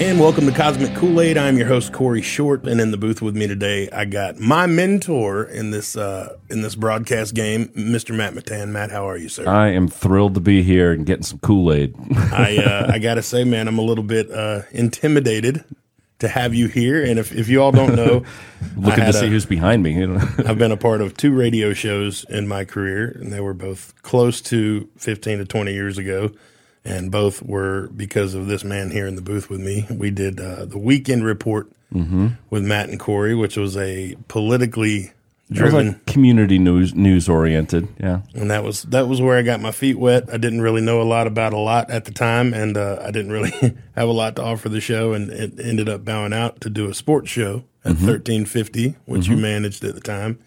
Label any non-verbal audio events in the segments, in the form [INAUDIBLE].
And welcome to Cosmic Kool Aid. I'm your host Cory Short, and in the booth with me today, I got my mentor in this uh, in this broadcast game, Mr. Matt Mittan. Matt, how are you, sir? I am thrilled to be here and getting some Kool Aid. [LAUGHS] I uh, I gotta say, man, I'm a little bit uh, intimidated to have you here. And if, if you all don't know, [LAUGHS] looking to see a, who's behind me. [LAUGHS] I've been a part of two radio shows in my career, and they were both close to 15 to 20 years ago and both were because of this man here in the booth with me. We did uh, the weekend report mm-hmm. with Matt and Cory, which was a politically driven like community news news oriented. Yeah, and that was that was where I got my feet wet. I didn't really know a lot about a lot at the time, and uh, I didn't really [LAUGHS] have a lot to offer the show, and it ended up bowing out to do a sports show at mm-hmm. thirteen fifty, which mm-hmm. you managed at the time.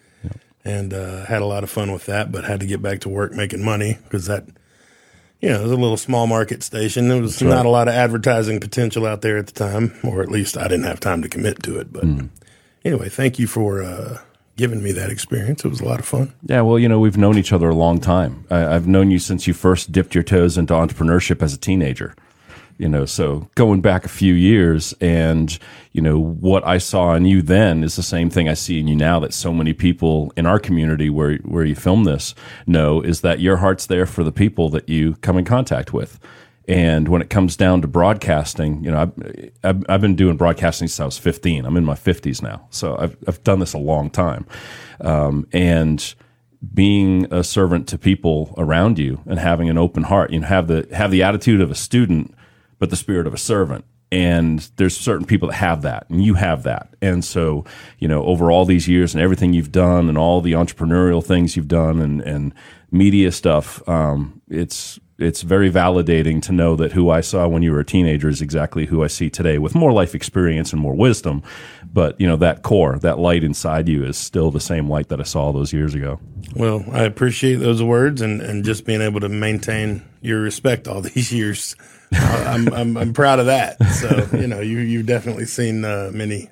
And uh, had a lot of fun with that, but had to get back to work making money because that you know, it was a little small market station. There was That's not right. a lot of advertising potential out there at the time, or at least I didn't have time to commit to it. But mm. anyway, thank you for uh, giving me that experience. It was a lot of fun. Yeah, well, you know, we've known each other a long time. I, have known you since you first dipped your toes into entrepreneurship as a teenager you know so going back a few years and you know what i saw in you then is the same thing i see in you now that so many people in our community where where you film this know is that your heart's there for the people that you come in contact with and when it comes down to broadcasting, you know, I've, I've, I've, been doing broadcasting since I was 15. I'm in my 50s now. So I've, I've done this a long time. Um, and being a servant to people around you and having an open heart, you know, have the, have the attitude of a student but the spirit of a servant. And there's certain people that have that, and you have that. And so, you know, over all these years and everything you've done, and all the entrepreneurial things you've done, and and media stuff, um, it's it's very validating to know that who I saw when you were a teenager is exactly who I see today with more life experience and more wisdom. But, you know, that core, that light inside you is still the same light that I saw those years ago. Well, I appreciate those words and, and just being able to maintain your respect all [LAUGHS] these years I'm, I'm, I'm proud of that. So you know, you you've definitely seen uh, many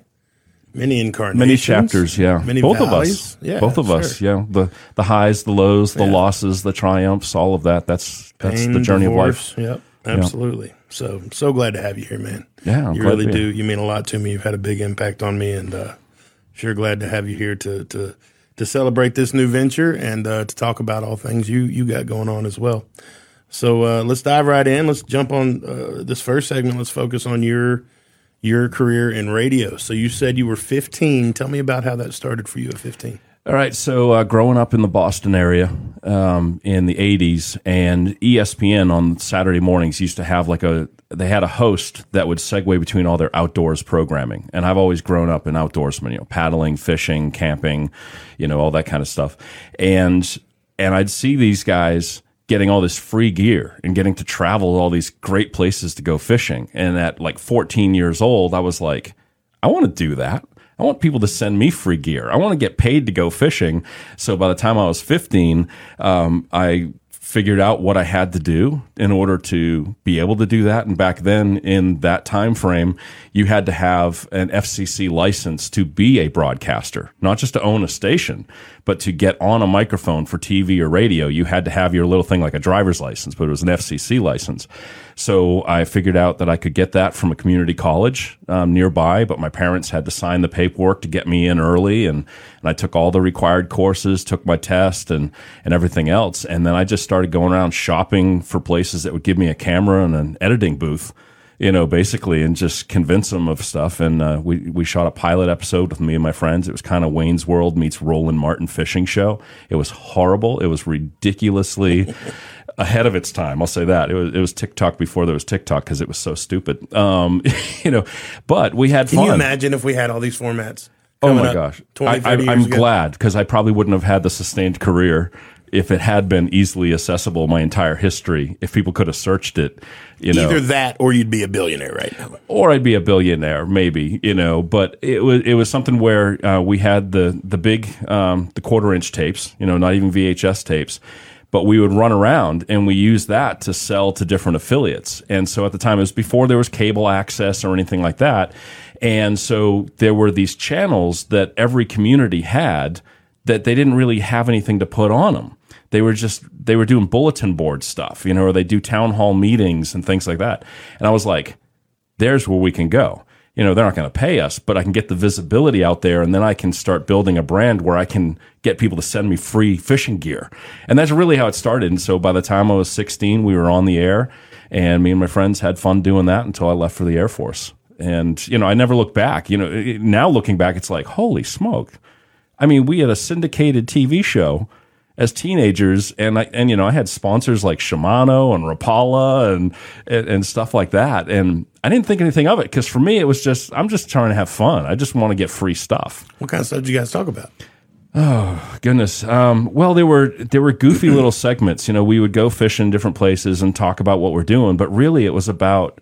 many incarnations, many chapters. Yeah, many both valleys. of us. Yeah, both of sure. us. Yeah, the the highs, the lows, the yeah. losses, the triumphs, all of that. That's that's Pain, the journey divorce, of life. Yep, absolutely. Yep. So so glad to have you here, man. Yeah, I'm you really do. You mean a lot to me. You've had a big impact on me, and uh, sure glad to have you here to to to celebrate this new venture and uh, to talk about all things you you got going on as well. So uh, let's dive right in. Let's jump on uh, this first segment. Let's focus on your your career in radio. So you said you were 15. Tell me about how that started for you at 15. All right. So uh, growing up in the Boston area um, in the 80s, and ESPN on Saturday mornings used to have like a they had a host that would segue between all their outdoors programming. And I've always grown up in outdoorsman, you know, paddling, fishing, camping, you know, all that kind of stuff. And and I'd see these guys getting all this free gear and getting to travel to all these great places to go fishing. And at like 14 years old, I was like, I want to do that. I want people to send me free gear. I want to get paid to go fishing. So by the time I was 15, um, I figured out what I had to do in order to be able to do that. And back then, in that time frame, you had to have an FCC license to be a broadcaster, not just to own a station, but to get on a microphone for TV or radio. You had to have your little thing like a driver's license, but it was an FCC license. So I figured out that I could get that from a community college um, nearby, but my parents had to sign the paperwork to get me in early, and, and I took all the required courses, took my test, and and everything else, and then I just started going around shopping for places that would give me a camera and an editing booth you know, basically, and just convince them of stuff. And uh, we we shot a pilot episode with me and my friends. It was kind of Wayne's World meets Roland Martin fishing show. It was horrible. It was ridiculously [LAUGHS] ahead of its time. I'll say that it was it was TikTok before there was TikTok because it was so stupid. Um, [LAUGHS] you know, but we had Can fun. you imagine if we had all these formats? Oh my gosh! 20, I, am glad because I probably wouldn't have had the sustained career if it had been easily accessible my entire history, if people could have searched it, you know, either that or you'd be a billionaire right now, or I'd be a billionaire, maybe, you know. But it was it was something where uh, we had the the big um, the quarter inch tapes, you know, not even VHS tapes, but we would run around and we used that to sell to different affiliates. And so at the time, it was before there was cable access or anything like that, and so there were these channels that every community had that they didn't really have anything to put on them they were just they were doing bulletin board stuff, you know, or they do town hall meetings and things like that. And I was like, there's where we can go. You know, they're not going to pay us, but I can get the visibility out there and then I can start building a brand where I can get people to send me free fishing gear. And that's really how it started. And so by the time I was 16, we were on the air and me and my friends had fun doing that until I left for the Air Force. And, you know, I never looked back. You know, now looking back, it's like, holy smoke. I mean, we had a syndicated TV show as teenagers, and I, and you know I had sponsors like Shimano and Rapala and, and, and stuff like that, and I didn't think anything of it because for me it was just I'm just trying to have fun. I just want to get free stuff. What kind of stuff did you guys talk about? Oh goodness. Um, well, there were there were goofy [CLEARS THROAT] little segments. You know, we would go fish in different places and talk about what we're doing, but really it was about.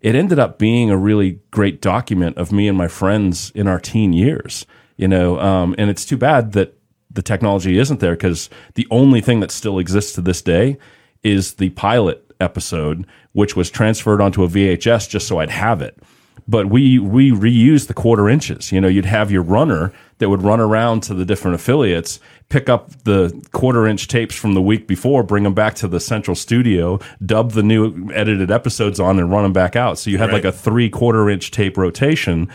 It ended up being a really great document of me and my friends in our teen years. You know, um, and it's too bad that the technology isn't there because the only thing that still exists to this day is the pilot episode, which was transferred onto a VHS just so I'd have it. But we we reused the quarter inches. You know, you'd have your runner that would run around to the different affiliates, pick up the quarter inch tapes from the week before, bring them back to the central studio, dub the new edited episodes on, and run them back out. So you had right. like a three quarter inch tape rotation,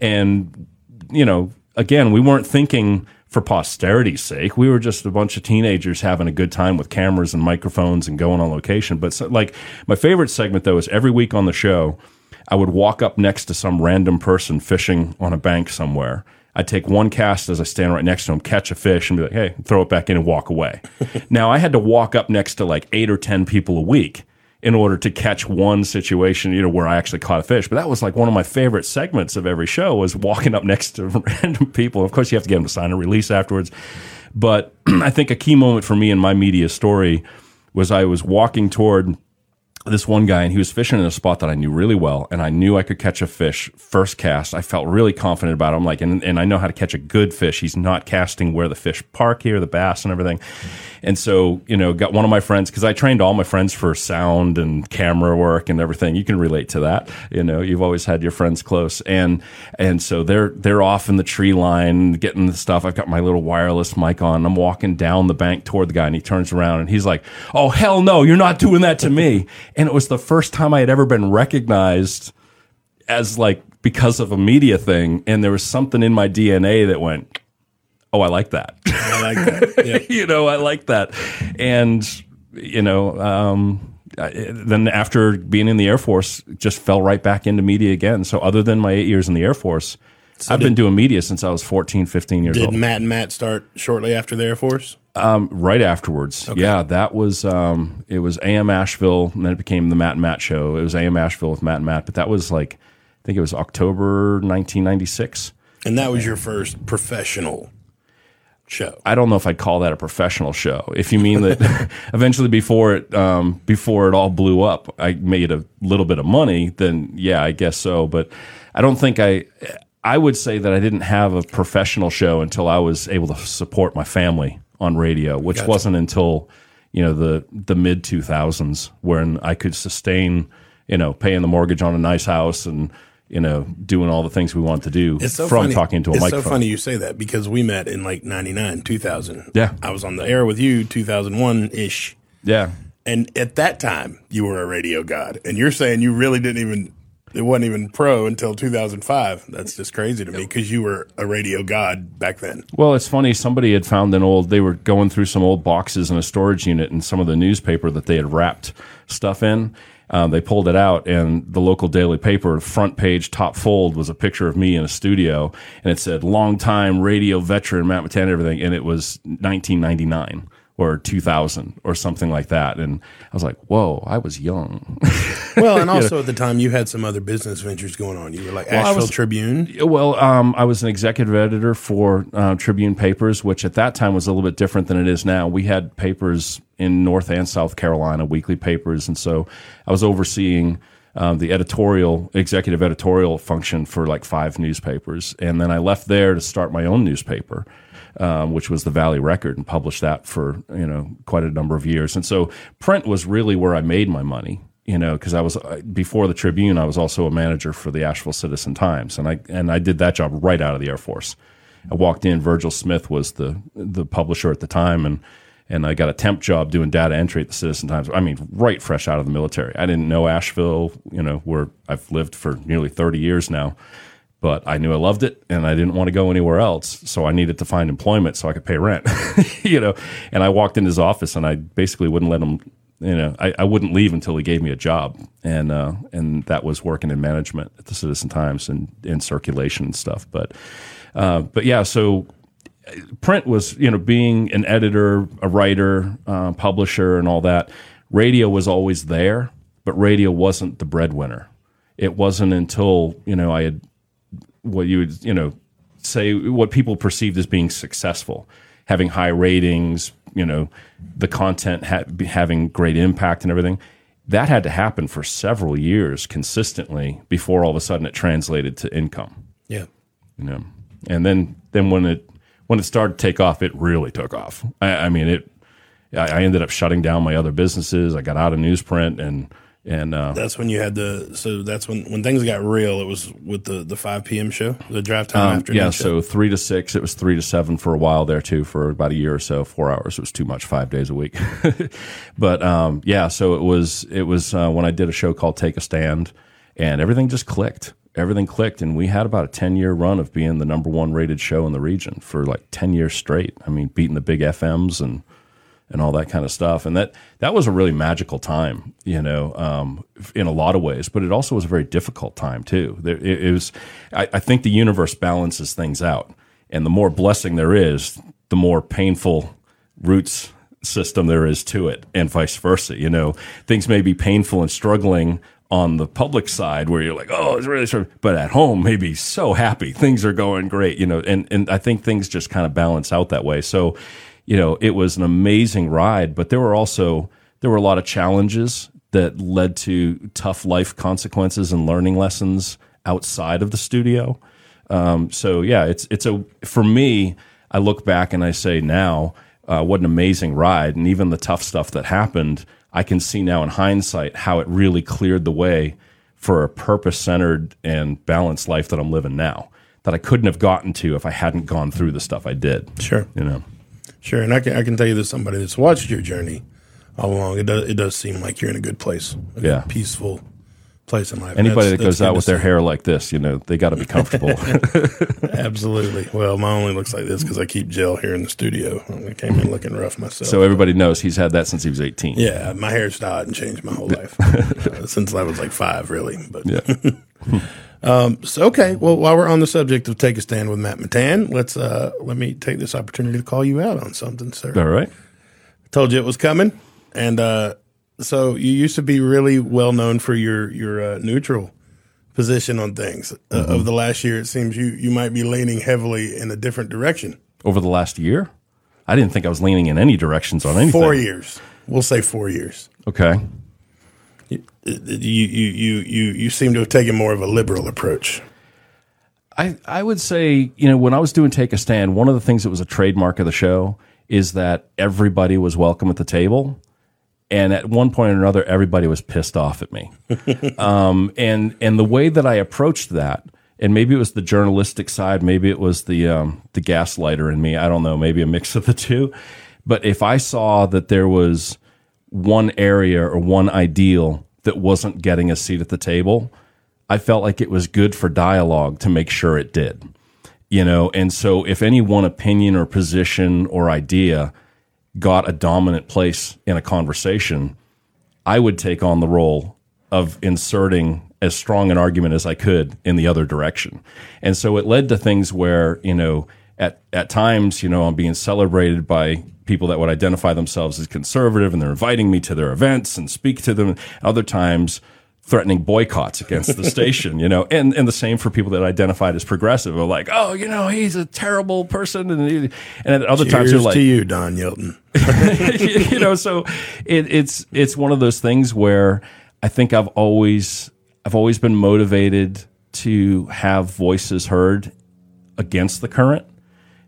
and you know, again, we weren't thinking for posterity's sake. We were just a bunch of teenagers having a good time with cameras and microphones and going on location. But so, like my favorite segment though is every week on the show, I would walk up next to some random person fishing on a bank somewhere. I'd take one cast as I stand right next to him, catch a fish, and be like, "Hey," throw it back in and walk away. [LAUGHS] now I had to walk up next to like eight or ten people a week in order to catch one situation, you know, where I actually caught a fish. But that was like one of my favorite segments of every show was walking up next to [LAUGHS] random people. Of course, you have to get them to sign a release afterwards. But [CLEARS THROAT] I think a key moment for me in my media story was I was walking toward this one guy and he was fishing in a spot that I knew really well and I knew I could catch a fish first cast. I felt really confident about him. Like, and, and I know how to catch a good fish. He's not casting where the fish park here, the bass and everything. And so, you know, got one of my friends, cause I trained all my friends for sound and camera work and everything. You can relate to that. You know, you've always had your friends close and, and so they're, they're off in the tree line getting the stuff. I've got my little wireless mic on. I'm walking down the bank toward the guy and he turns around and he's like, Oh, hell no, you're not doing that to me. And it was the first time I had ever been recognized as like because of a media thing. And there was something in my DNA that went, oh, I like that. I like that. [LAUGHS] Yep. you know, I like that. And, you know, um, then after being in the Air Force, just fell right back into media again. So other than my eight years in the Air Force, so I've did, been doing media since I was 14, 15 years did old. Did Matt and Matt start shortly after the Air Force? Um, right afterwards. Okay. Yeah, that was um, it was AM Asheville, and then it became the Matt and Matt show. It was AM Asheville with Matt and Matt, but that was like I think it was October 1996. And that was your first professional show. I don't know if I'd call that a professional show. If you mean that [LAUGHS] eventually before it um, before it all blew up, I made a little bit of money, then yeah, I guess so. But I don't think I I would say that I didn't have a professional show until I was able to support my family on radio, which gotcha. wasn't until you know the the mid two thousands when I could sustain you know paying the mortgage on a nice house and you know doing all the things we want to do so from funny. talking to a it's microphone. so funny you say that because we met in like ninety nine two thousand. Yeah, I was on the air with you two thousand one ish. Yeah. And at that time, you were a radio god, and you're saying you really didn't even it wasn't even pro until 2005. That's just crazy to me because you were a radio god back then. Well, it's funny. Somebody had found an old. They were going through some old boxes in a storage unit and some of the newspaper that they had wrapped stuff in. Um, they pulled it out, and the local daily paper front page top fold was a picture of me in a studio, and it said "longtime radio veteran Matt Mittan" everything, and it was 1999 or 2000 or something like that. And I was like, whoa, I was young. [LAUGHS] well, and also at the time you had some other business ventures going on. You were like well, Asheville was, Tribune. Well, um, I was an executive editor for uh, Tribune Papers, which at that time was a little bit different than it is now. We had papers in North and South Carolina, weekly papers. And so I was overseeing um, the editorial, executive editorial function for like five newspapers. And then I left there to start my own newspaper um, which was the Valley Record, and published that for you know quite a number of years. And so print was really where I made my money. You know, because I was uh, before the Tribune, I was also a manager for the Asheville Citizen Times, and I and I did that job right out of the Air Force. I walked in. Virgil Smith was the the publisher at the time, and and I got a temp job doing data entry at the Citizen Times. I mean, right fresh out of the military. I didn't know Asheville, you know, where I've lived for nearly 30 years now, but I knew I loved it and I didn't want to go anywhere else. So I needed to find employment so I could pay rent, [LAUGHS] you know. And I walked in his office and I basically wouldn't let him, you know, I, I wouldn't leave until he gave me a job. And, uh, and that was working in management at the Citizen Times and in circulation and stuff. But, uh, but yeah, so print was you know being an editor, a writer, uh, publisher, and all that. Radio was always there, but radio wasn't the breadwinner. It wasn't until you know I had what you would you know say what people perceived as being successful, having high ratings, you know, the content ha- having great impact and everything. That had to happen for several years consistently before all of a sudden it translated to income. Yeah. You know, and then then when it when it started to take off, it really took off. I, I mean, it. I, I ended up shutting down my other businesses. I got out of newsprint and and uh, that's when you had the so that's when when things got real. It was with the the five p.m. show, the drive time um, afternoon. Yeah, show. so three to six. It was three to seven for a while there too, for about a year or so. Four hours it was too much. Five days a week, [LAUGHS] but um, yeah. So it was it was uh, when I did a show called Take a Stand, and everything just clicked everything clicked and we had about a 10 year run of being the number one rated show in the region for like 10 years straight. I mean beating the big fms and and all that kind of stuff. And that that was a really magical time you know um, in a lot of ways but it also was a very difficult time too. It, it was I, I think the universe balances things out and the more blessing there is the more painful roots system there is to it and vice versa you know. Things may be painful and struggling on the public side where you're like, oh, it's really sort of, but at home, maybe so happy. Things are going great, you know, and, and I think things just kind of balance out that way. So, you know, it was an amazing ride, but there were also, there were a lot of challenges that led to tough life consequences and learning lessons outside of the studio. Um, so yeah, it's, it's a, for me, I look back and I say now, uh, what an amazing ride. And even the tough stuff that happened, I can see now in hindsight how it really cleared the way for a purpose centered and balanced life that I'm living now that I couldn't have gotten to if I hadn't gone through the stuff I did. Sure. You know. Sure. And I can I can tell you this somebody that's watched your journey all along, it does it does seem like you're in a good place. A yeah. peaceful place in life. Anybody that's, that goes out with their hair like this, you know, they got to be comfortable. [LAUGHS] [LAUGHS] Absolutely. Well, mine only looks like this because I keep gel here in the studio. I came in looking rough myself. So everybody knows he's had that since he was 18. Yeah, my hairstyle hadn't changed my whole life [LAUGHS] uh, since I was like five, really. But yeah. um, so okay. Well, while we're on the subject of take a stand with Matt Mittan, let's uh, let me take this opportunity to call you out on something, sir. All right. I told you it was coming, and uh, so you used to be really well known for your your uh, neutral position on things. Uh, mm-hmm. Of the last year, it seems you you might be leaning heavily in a different direction. Over the last year, I didn't think I was leaning in any directions on anything. Four years, we'll say four years. Okay. You you you you you seem to have taken more of a liberal approach. I I would say you know when I was doing Take a Stand, one of the things that was a trademark of the show is that everybody was welcome at the table and at one point or another, everybody was pissed off at me. [LAUGHS] um, and and the way that I approached that, and maybe it was the journalistic side, maybe it was the um, the gaslighter in me. I don't know, maybe a mix of the two. But if I saw that there was one area or one ideal that wasn't getting a seat at the table, I felt like it was good for dialogue to make sure it did. You know, and so if any one opinion or position or idea got a dominant place in a conversation, I would take on the role of inserting as strong an argument as I could in the other direction. And so it led to things where, you know, at, at times, you know, I'm being celebrated by people that would identify themselves as conservative and they're inviting me to their events and speak to them. Other times, threatening boycotts against the station, you know, and, and the same for people that identified as progressive are like, oh, you know, he's a terrible person. And, he, and at other Cheers times you're like, to you, Don Yelton. [LAUGHS] [LAUGHS] you know, so it, it's, it's one of those things where I think I've always, I've always been motivated to have voices heard against the current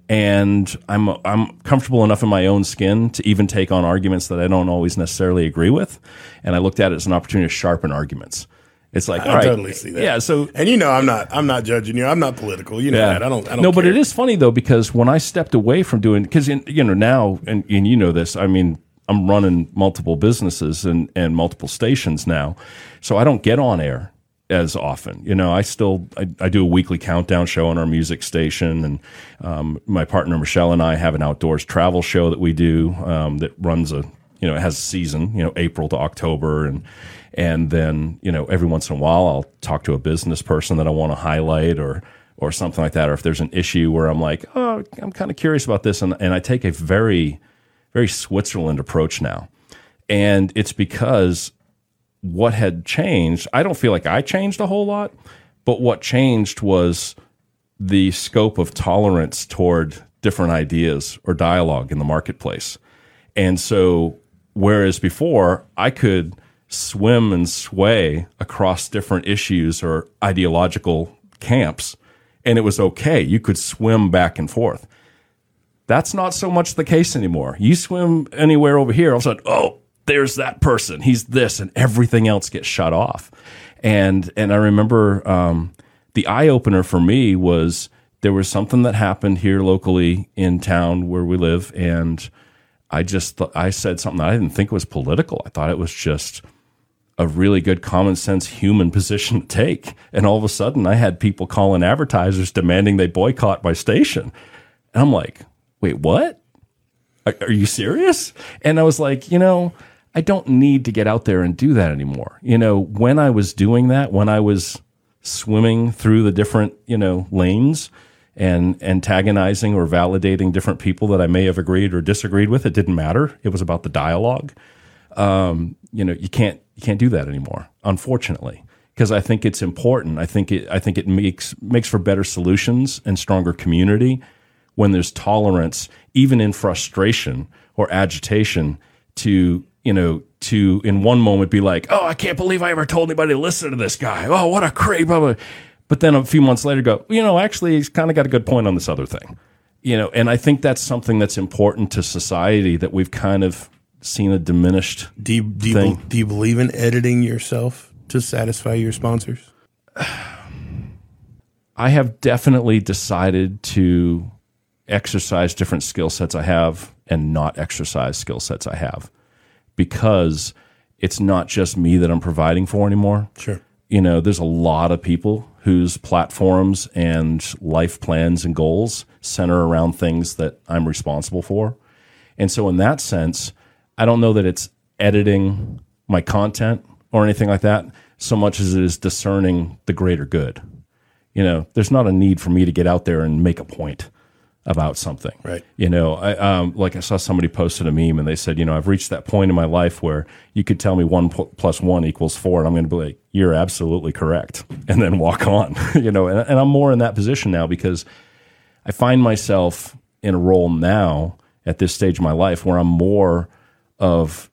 and I'm I'm comfortable enough in my own skin to even take on arguments that I don't always necessarily agree with. And I looked at it as an opportunity to sharpen arguments. It's like, I right, totally see that. Yeah, so And you know, I'm not. I'm not judging you. I'm not political. You know that. I don't. I don't no, but it is funny though because when I stepped away from doing because you know now and, and you know this. I mean, I'm running multiple businesses and and multiple stations now, so I don't get on air as often. You know, I still I, I do a weekly countdown show on our music station, and um, my partner Michelle and I have an outdoors travel show that we do um, that runs a you know it has a season you know April to October and and then you know every once in a while I'll talk to a business person that I want to highlight or or something like that or if there's an issue where I'm like oh I'm kind of curious about this and and I take a very very Switzerland approach now and it's because what had changed I don't feel like I changed a whole lot but what changed was the scope of tolerance toward different ideas or dialogue in the marketplace and so whereas before I could swim and sway across different issues or ideological camps, and it was okay. You could swim back and forth. That's not so much the case anymore. You swim anywhere over here, all of a sudden, oh, there's that person. He's this, and everything else gets shut off. And and I remember um, the eye opener for me was there was something that happened here locally in town where we live, and I just th- I said something that I didn't think was political. I thought it was just a really good common sense human [LAUGHS] position to take. And all of a sudden, I had people calling advertisers demanding they boycott my station. And I'm like, wait, what? Are, are you serious? And I was like, you know, I don't need to get out there and do that anymore. You know, when I was doing that, when I was swimming through the different, you know, lanes and antagonizing or validating different people that I may have agreed or disagreed with, it didn't matter. It was about the dialogue. Um, you know, you can't you can't do that anymore, unfortunately, because I think it's important. I think it I think it makes makes for better solutions and stronger community when there's tolerance, even in frustration or agitation, to you know to in one moment be like, oh, I can't believe I ever told anybody to listen to this guy. Oh, what a creep! But then a few months later, go, you know, actually, he's kind of got a good point on this other thing. You know, and I think that's something that's important to society that we've kind of seen a diminished Do you, do, you, be- do you believe in editing yourself to satisfy your sponsors? [SIGHS] I have definitely decided to exercise different skill sets I have and not exercise skill sets I have because it's not just me that I'm providing for anymore. Sure. You know, there's a lot of people whose platforms and life plans and goals center around things that I'm responsible for. And so, in that sense, I don't know that it's editing my content or anything like that so much as it is discerning the greater good. You know, there's not a need for me to get out there and make a point about something. Right. You know, I, um, like I saw somebody posted a meme and they said, you know, I've reached that point in my life where you could tell me one pl- plus one equals four, and I'm going to be like, you're absolutely correct, [LAUGHS] and then walk on. [LAUGHS] you know, and, and I'm more in that position now because I find myself in a role now at this stage of my life where I'm more of,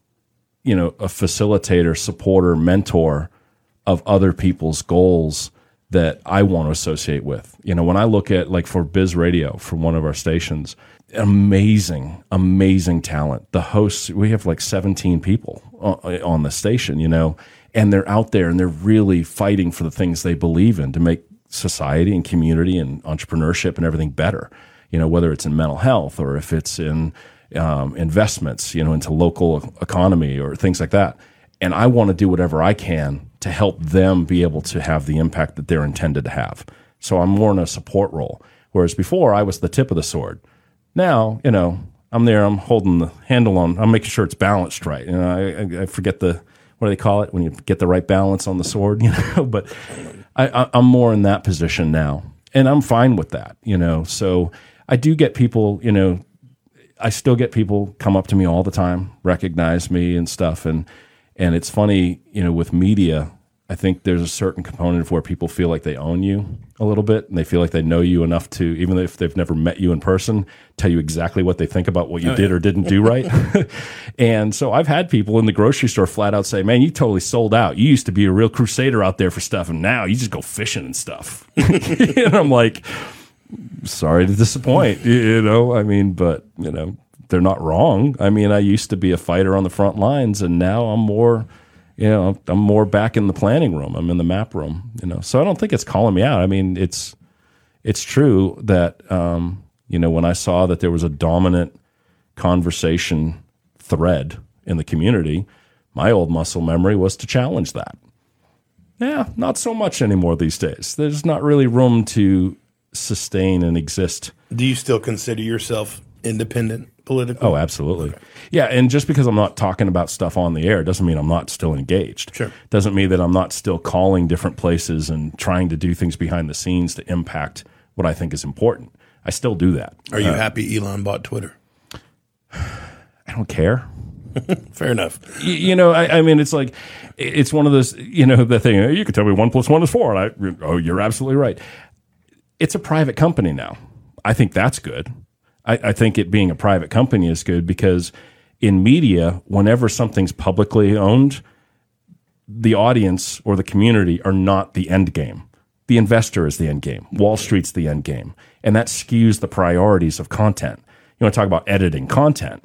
you know, a facilitator, supporter, mentor of other people's goals that I want to associate with. You know, when I look at like for Biz Radio for one of our stations, amazing, amazing talent. The hosts, we have like 17 people on, the station, you know, and they're out there and they're really fighting for the things they believe in to make society and community and entrepreneurship and everything better. You know, whether it's in mental health or if it's in um, investments, you know, into local economy or things like that. And I want to do whatever I can to help them be able to have the impact that they're intended to have. So I'm more in a support role. Whereas before I was the tip of the sword. Now, you know, I'm there, I'm holding the handle on, I'm making sure it's balanced right. You know, I, I, forget the, what do they call it when you get the right balance on the sword, [LAUGHS] you know, but I, I'm more in that position now and I'm fine with that, you know. So I do get people, you know, I still get people come up to me all the time, recognize me and stuff. And, and it's funny, you know, with media, I think there's a certain component of where people feel like they own you a little bit and they feel like they know you enough to, even if they've never met you in person, tell you exactly what they think about what you oh, did or didn't do right. [LAUGHS] and so I've had people in the grocery store flat out say, man, you totally sold out. You used to be a real crusader out there for stuff and now you just go fishing and stuff. [LAUGHS] [LAUGHS] and I'm like, sorry to disappoint, you- you know, I mean, but you know, they're not wrong. I mean, I used to be a fighter on the front lines and now I'm more You know, I'm more back in the planning room. I'm in the map room. You know, so I don't think it's calling me out. I mean, it's it's true that um, you know when I saw that there was a dominant conversation thread in the community, my old muscle memory was to challenge that. Yeah, not so much anymore these days. There's not really room to sustain and exist. Do you still consider yourself independent politically? Oh, absolutely. Okay. Yeah, and just because I'm not talking about stuff on the air doesn't mean I'm not still engaged. Sure. Doesn't mean that I'm not still calling different places and trying to do things behind the scenes to impact what I think is important. I still do that. Are you uh, happy Elon bought Twitter? I don't care. [LAUGHS] Fair enough. You, you know, I, I, mean, it's like it's one of those. You know, the thing you can tell me one plus one is four. And I, oh, you're absolutely right. It's a private company now. I think that's good. I, I think it being a private company is good because in media, whenever something's publicly owned, the audience or the community are not the end game. The investor is the end game. Wall Street's the end game. And that skews the priorities of content. You want to talk about editing content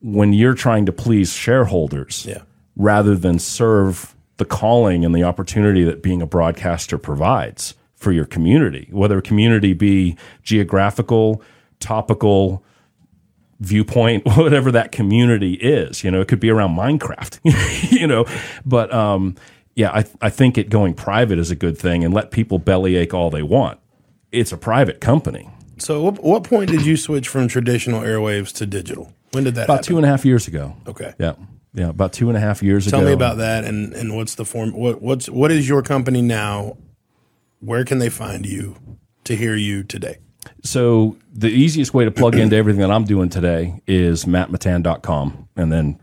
when you're trying to please shareholders yeah. rather than serve the calling and the opportunity that being a broadcaster provides for your community, whether community be geographical, topical, viewpoint, [LAUGHS] whatever that community is. You know, it could be around Minecraft, [LAUGHS] you know, but um, yeah, I, I think it going private is a good thing and let people bellyache all they want. It's a private company. So, what, what point did you switch from traditional airwaves to digital? When did that about happen? two and a half years ago? Okay. Yeah. Yeah. About two and a half years Tell ago. Tell me about that and, and what's the form what what's what is your company now? Where can they find you to hear you today? So the easiest way to plug into everything that I'm doing today is mattmittan.com and then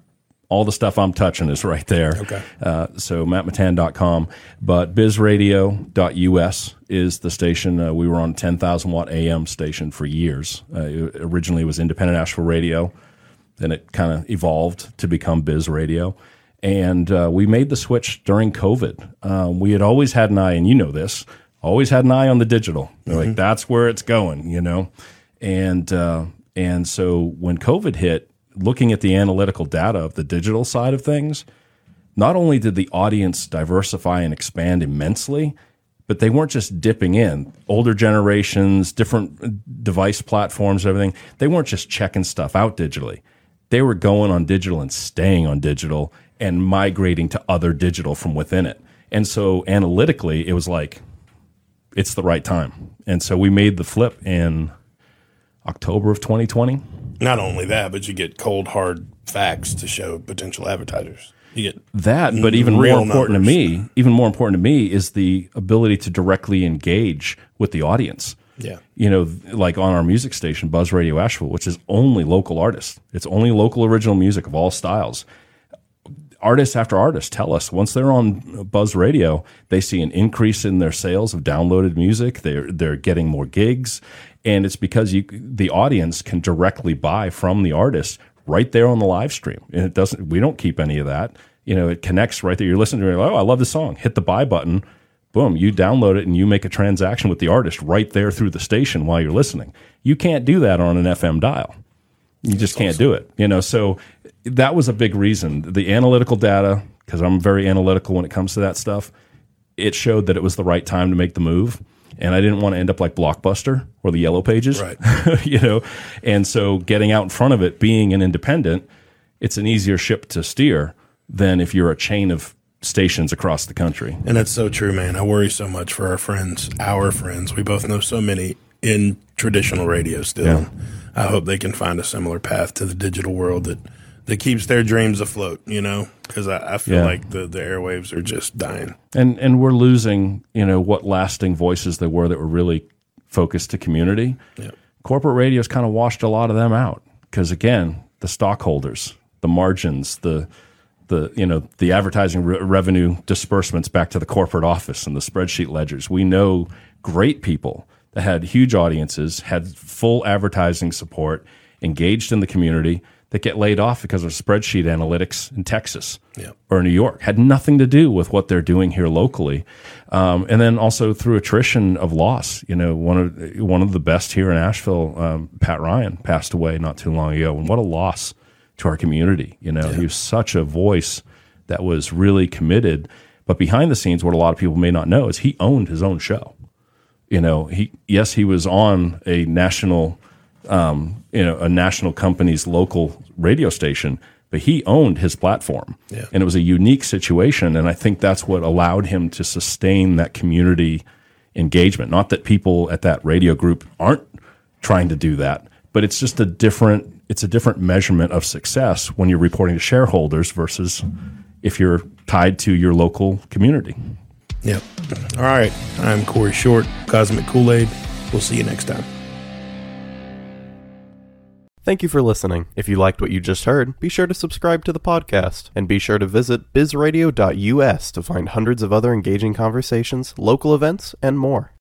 all the stuff I'm touching is right there. Okay. Uh, so mattmittan.com, but bizradio.us is the station. Uh, we were on 10,000 watt AM station for years. Uh, it originally was independent Asheville radio. Then it kind of evolved to become Biz Radio. And uh, we made the switch during COVID. Um, we had always had an eye, and you know this, always had an eye on the digital. Mm-hmm. Like that's where it's going, you know. And uh, and so when COVID hit, looking at the analytical data of the digital side of things, not only did the audience diversify and expand immensely, but they weren't just dipping in. Older generations, different device platforms, everything, they weren't just checking stuff out digitally they were going on digital and staying on digital and migrating to other digital from within it. And so analytically, it was like, it's the right time. And so we made the flip in October of 2020. Not only that, but you get cold, hard facts to show potential advertisers. You get that, but even more important numbers. to me, even more important to me is the ability to directly engage with the audience. Yeah. You know, like on our music station, Buzz Radio Asheville, which is only local artists. It's only local original music of all styles. Artists after artists tell us once they're on Buzz Radio, they see an increase in their sales of downloaded music. They're they're getting more gigs, and it's because you the audience can directly buy from the artist right there on the live stream, and it doesn't. We don't keep any of that. You know, it connects right there. You're listening to it. Oh, I love this song. Hit the buy button boom, you download it and you make a transaction with the artist right there through the station while you're listening. You can't do that on an FM dial. You just can't do it. You know, so that was a big reason. The analytical data, because I'm very analytical when it comes to that stuff, it showed that it was the right time to make the move. And I didn't want to end up like Blockbuster or the Yellow Pages, right? [LAUGHS] you know, and so getting out in front of it, being an independent, it's an easier ship to steer than if you're a chain of stations across the country. And that's so true, man. I worry so much for our friends, our friends. We both know so many in traditional radio still. Yeah. I hope they can find a similar path to the digital world that that keeps their dreams afloat. You know, because I, I, feel yeah. like the the airwaves are just dying, and and we're losing. You know what lasting voices there were that were really focused to community. Yeah. Corporate radio's kind of washed a lot of them out because again, the stockholders, the margins, the the you know the advertising re- revenue disbursements back to the corporate office and the spreadsheet ledgers. We know great people that had huge audiences, had full advertising support, engaged in the community that get laid off because of spreadsheet analytics in Texas yeah. or New York. Had nothing to do with what they're doing here locally, um, and then also through attrition of loss. You know, one of one of the best here in Asheville, um, Pat Ryan, passed away not too long ago, and what a loss to our community. You know, yeah. he was such a voice that was really committed. But behind the scenes, what a lot of people may not know is he owned his own show. You know, he yes, he was on a national, um, you know, a national company's local radio station, but he owned his platform, Yeah. and it was a unique situation. And I think that's what allowed him to sustain that community engagement. Not that people at that radio group aren't trying to do that, but it's just a different it's a different measurement of success when you're reporting to shareholders versus if you're tied to your local community. Yep. All right. I'm Cory Short, Cosmic Kool Aid. We'll see you next time. Thank you for listening. If you liked what you just heard, be sure to subscribe to the podcast and be sure to visit bizradio.us to find hundreds of other engaging conversations, local events, and more.